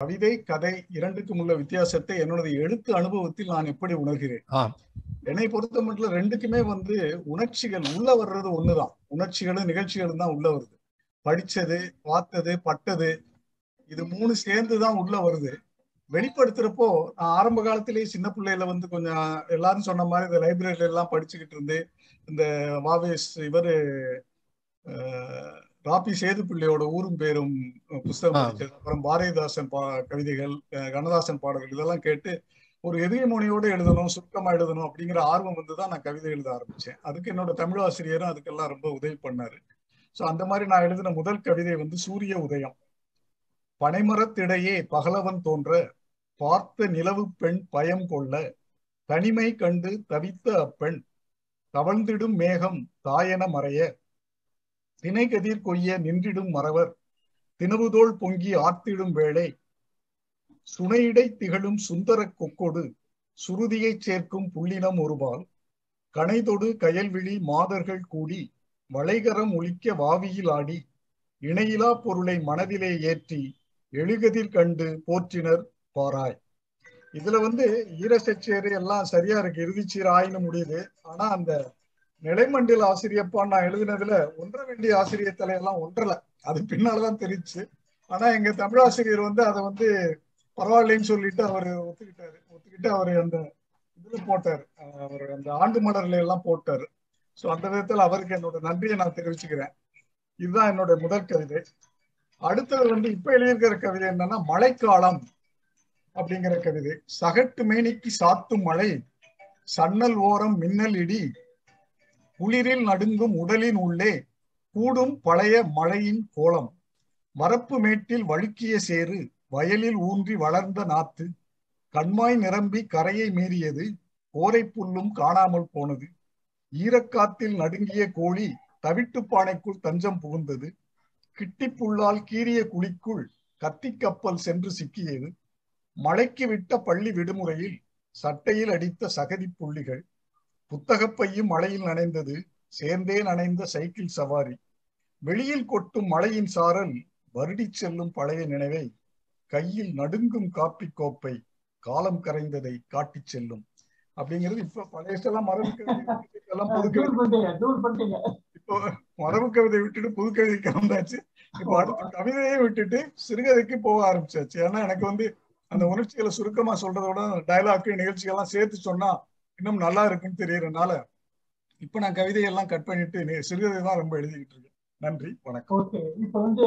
கவிதை கதை இரண்டுக்கும் உள்ள வித்தியாசத்தை என்னுடைய எழுத்து அனுபவத்தில் நான் எப்படி உணர்கிறேன்? என்னை பொறுத்த மட்டும் ரெண்டுக்குமே வந்து உணர்ச்சிகள் உள்ள வர்றது ஒண்ணுதான். உணர்ச்சிகளும் நிகழ்ச்சிகளும் தான் உள்ள வருது. படிச்சது பார்த்தது பட்டது இது மூணு சேர்ந்துதான் உள்ள வருது. வெளிப்படுத்துறப்போ நான் ஆரம்ப காலத்திலேயே சின்ன பிள்ளையில வந்து கொஞ்சம் எல்லாரும் சொன்ன மாதிரி இந்த லைப்ரரியில எல்லாம் படிச்சுக்கிட்டு இருந்து இந்த வாவேஸ் இவரு ராபி சேது பிள்ளையோட ஊரும் பேரும் புஸ்தகம். படிச்சது அப்புறம் பாரதிதாசன் பா கவிதைகள் கண்ணதாசன் பாடல்கள் இதெல்லாம் கேட்டு ஒரு எதிரி மொழியோட எழுதணும் சுருக்கமா எழுதணும் அப்படிங்கிற ஆர்வம் வந்து தான் நான் கவிதை எழுத ஆரம்பிச்சேன். அதுக்கு என்னோட தமிழ் ஆசிரியரும் அதுக்கெல்லாம் ரொம்ப உதவி பண்ணாரு. ஸோ அந்த மாதிரி நான் எழுதின முதல் கவிதை வந்து சூரிய உதயம். பனைமரத்திடையே பகலவன் தோன்ற பார்த்த நிலவு பெண் பயம் கொள்ள தனிமை கண்டு தவித்த அப்பெண் தவழ்ந்திடும் மேகம் தாயென மறைய திணைகதிர் கொய்ய நின்றிடும் மறவர் தினவுதோள் பொங்கி ஆர்த்திடும் வேளை. சுனையிடை திகழும் சுந்தர கொக்கொடு சுருதியைச் சேர்க்கும் புள்ளினம் ஒருபால். கனைதொடு கயல்விழி மாதர்கள் கூடி வளைகரம் ஒழிக்க வாவியில் ஆடி. இணையிலா பொருளை மனதிலே ஏற்றி எழுகதிர் கண்டு போற்றினர் பாராய். இதுல வந்து ஈரசச்சேரு எல்லாம் சரியா இருக்கு. இறுதிச்சீர் ஆயினும் முடியுது. ஆனா அந்த நிலைமண்டில் ஆசிரியப்பான் நான் எழுதினதுல ஒன்ற வேண்டிய ஆசிரியர் தலையெல்லாம் ஒன்றல அது பின்னால்தான் தெரிஞ்சு. ஆனா எங்க தமிழாசிரியர் வந்து அதை வந்து பரவாயில்லைன்னு சொல்லிட்டு அவர் ஒத்துக்கிட்டாரு. ஒத்துக்கிட்டு அவர் அந்த இதுல போட்டாரு. அவர் அந்த ஆண்டு மலர்ல எல்லாம் போட்டாரு. ஸோ அந்த விதத்துல அவருக்கு என்னோட நன்றியை நான் தெரிவிச்சுக்கிறேன். இதுதான் என்னோட முதல் கவிதை. அடுத்தது வந்து இப்ப எழுதியிருக்கிற கவிதை என்னன்னா மழைக்காலம் அப்படிங்கிற கவிதை. சகட்டு மேனிக்கு சாத்தும் மழை சன்னல் ஓரம் மின்னல் இடி குளிரில் நடுங்கும் உடலின் உள்ளே கூடும் பழைய மழையின் கோலம். வரப்பு மேட்டில் வழுக்கிய சேறு வயலில் ஊன்றி வளர்ந்த நாத்து. கண்மாய் நிரம்பி கரையை மீறியது கோரை புல்லும் காணாமல் போனது. ஈரக்காத்தில் நடுங்கிய கோழி தவிட்டு பானைக்குள் தஞ்சம் புகுந்தது. கிட்டிப்புள்ளால் கீறிய குழிக்குள் கத்தி கப்பல் சென்று சிக்கியது. மழைக்கு விட்ட பள்ளி விடுமுறையில் சட்டையில் அடித்த சகதி புள்ளிகள் புத்தகப் பையும் மழையில் நனைந்தது சேர்ந்தே நனைந்த சைக்கிள் சவாரி. வெளியில் கொட்டும் மழையின் சாரல் வருடிச் செல்லும் பழைய நினைவை. கையில் நடுங்கும் காப்பி கோப்பை காலம் கரைந்ததை காட்டிச் செல்லும். அப்படிங்கிறது இப்ப பழையசெல்லாம் மரபு கவிதை விட்டுட்டு எல்லாம் புது கவிதை. இப்போ மரபு கவிதை விட்டுட்டு புது கவிதைக்கு வந்தாச்சு இப்போ அடுத்த கவிதையை விட்டுட்டு சிறுகதைக்கு போக ஆரம்பிச்சாச்சு. ஏன்னா எனக்கு வந்து அந்த உணர்ச்சிகளை சுருக்கமா சொல்றதை விட டயலாக்கு நிகழ்ச்சிகள்லாம் சேர்த்து சொன்னா இன்னும் நல்லா இருக்குன்னு தெரியறதுனால இப்ப நான் கவிதையெல்லாம் கட் பண்ணிட்டு சிறுகதை தான் ரொம்ப எழுதிக்கிட்டு இருக்கேன். நன்றி வணக்கம். இப்ப வந்து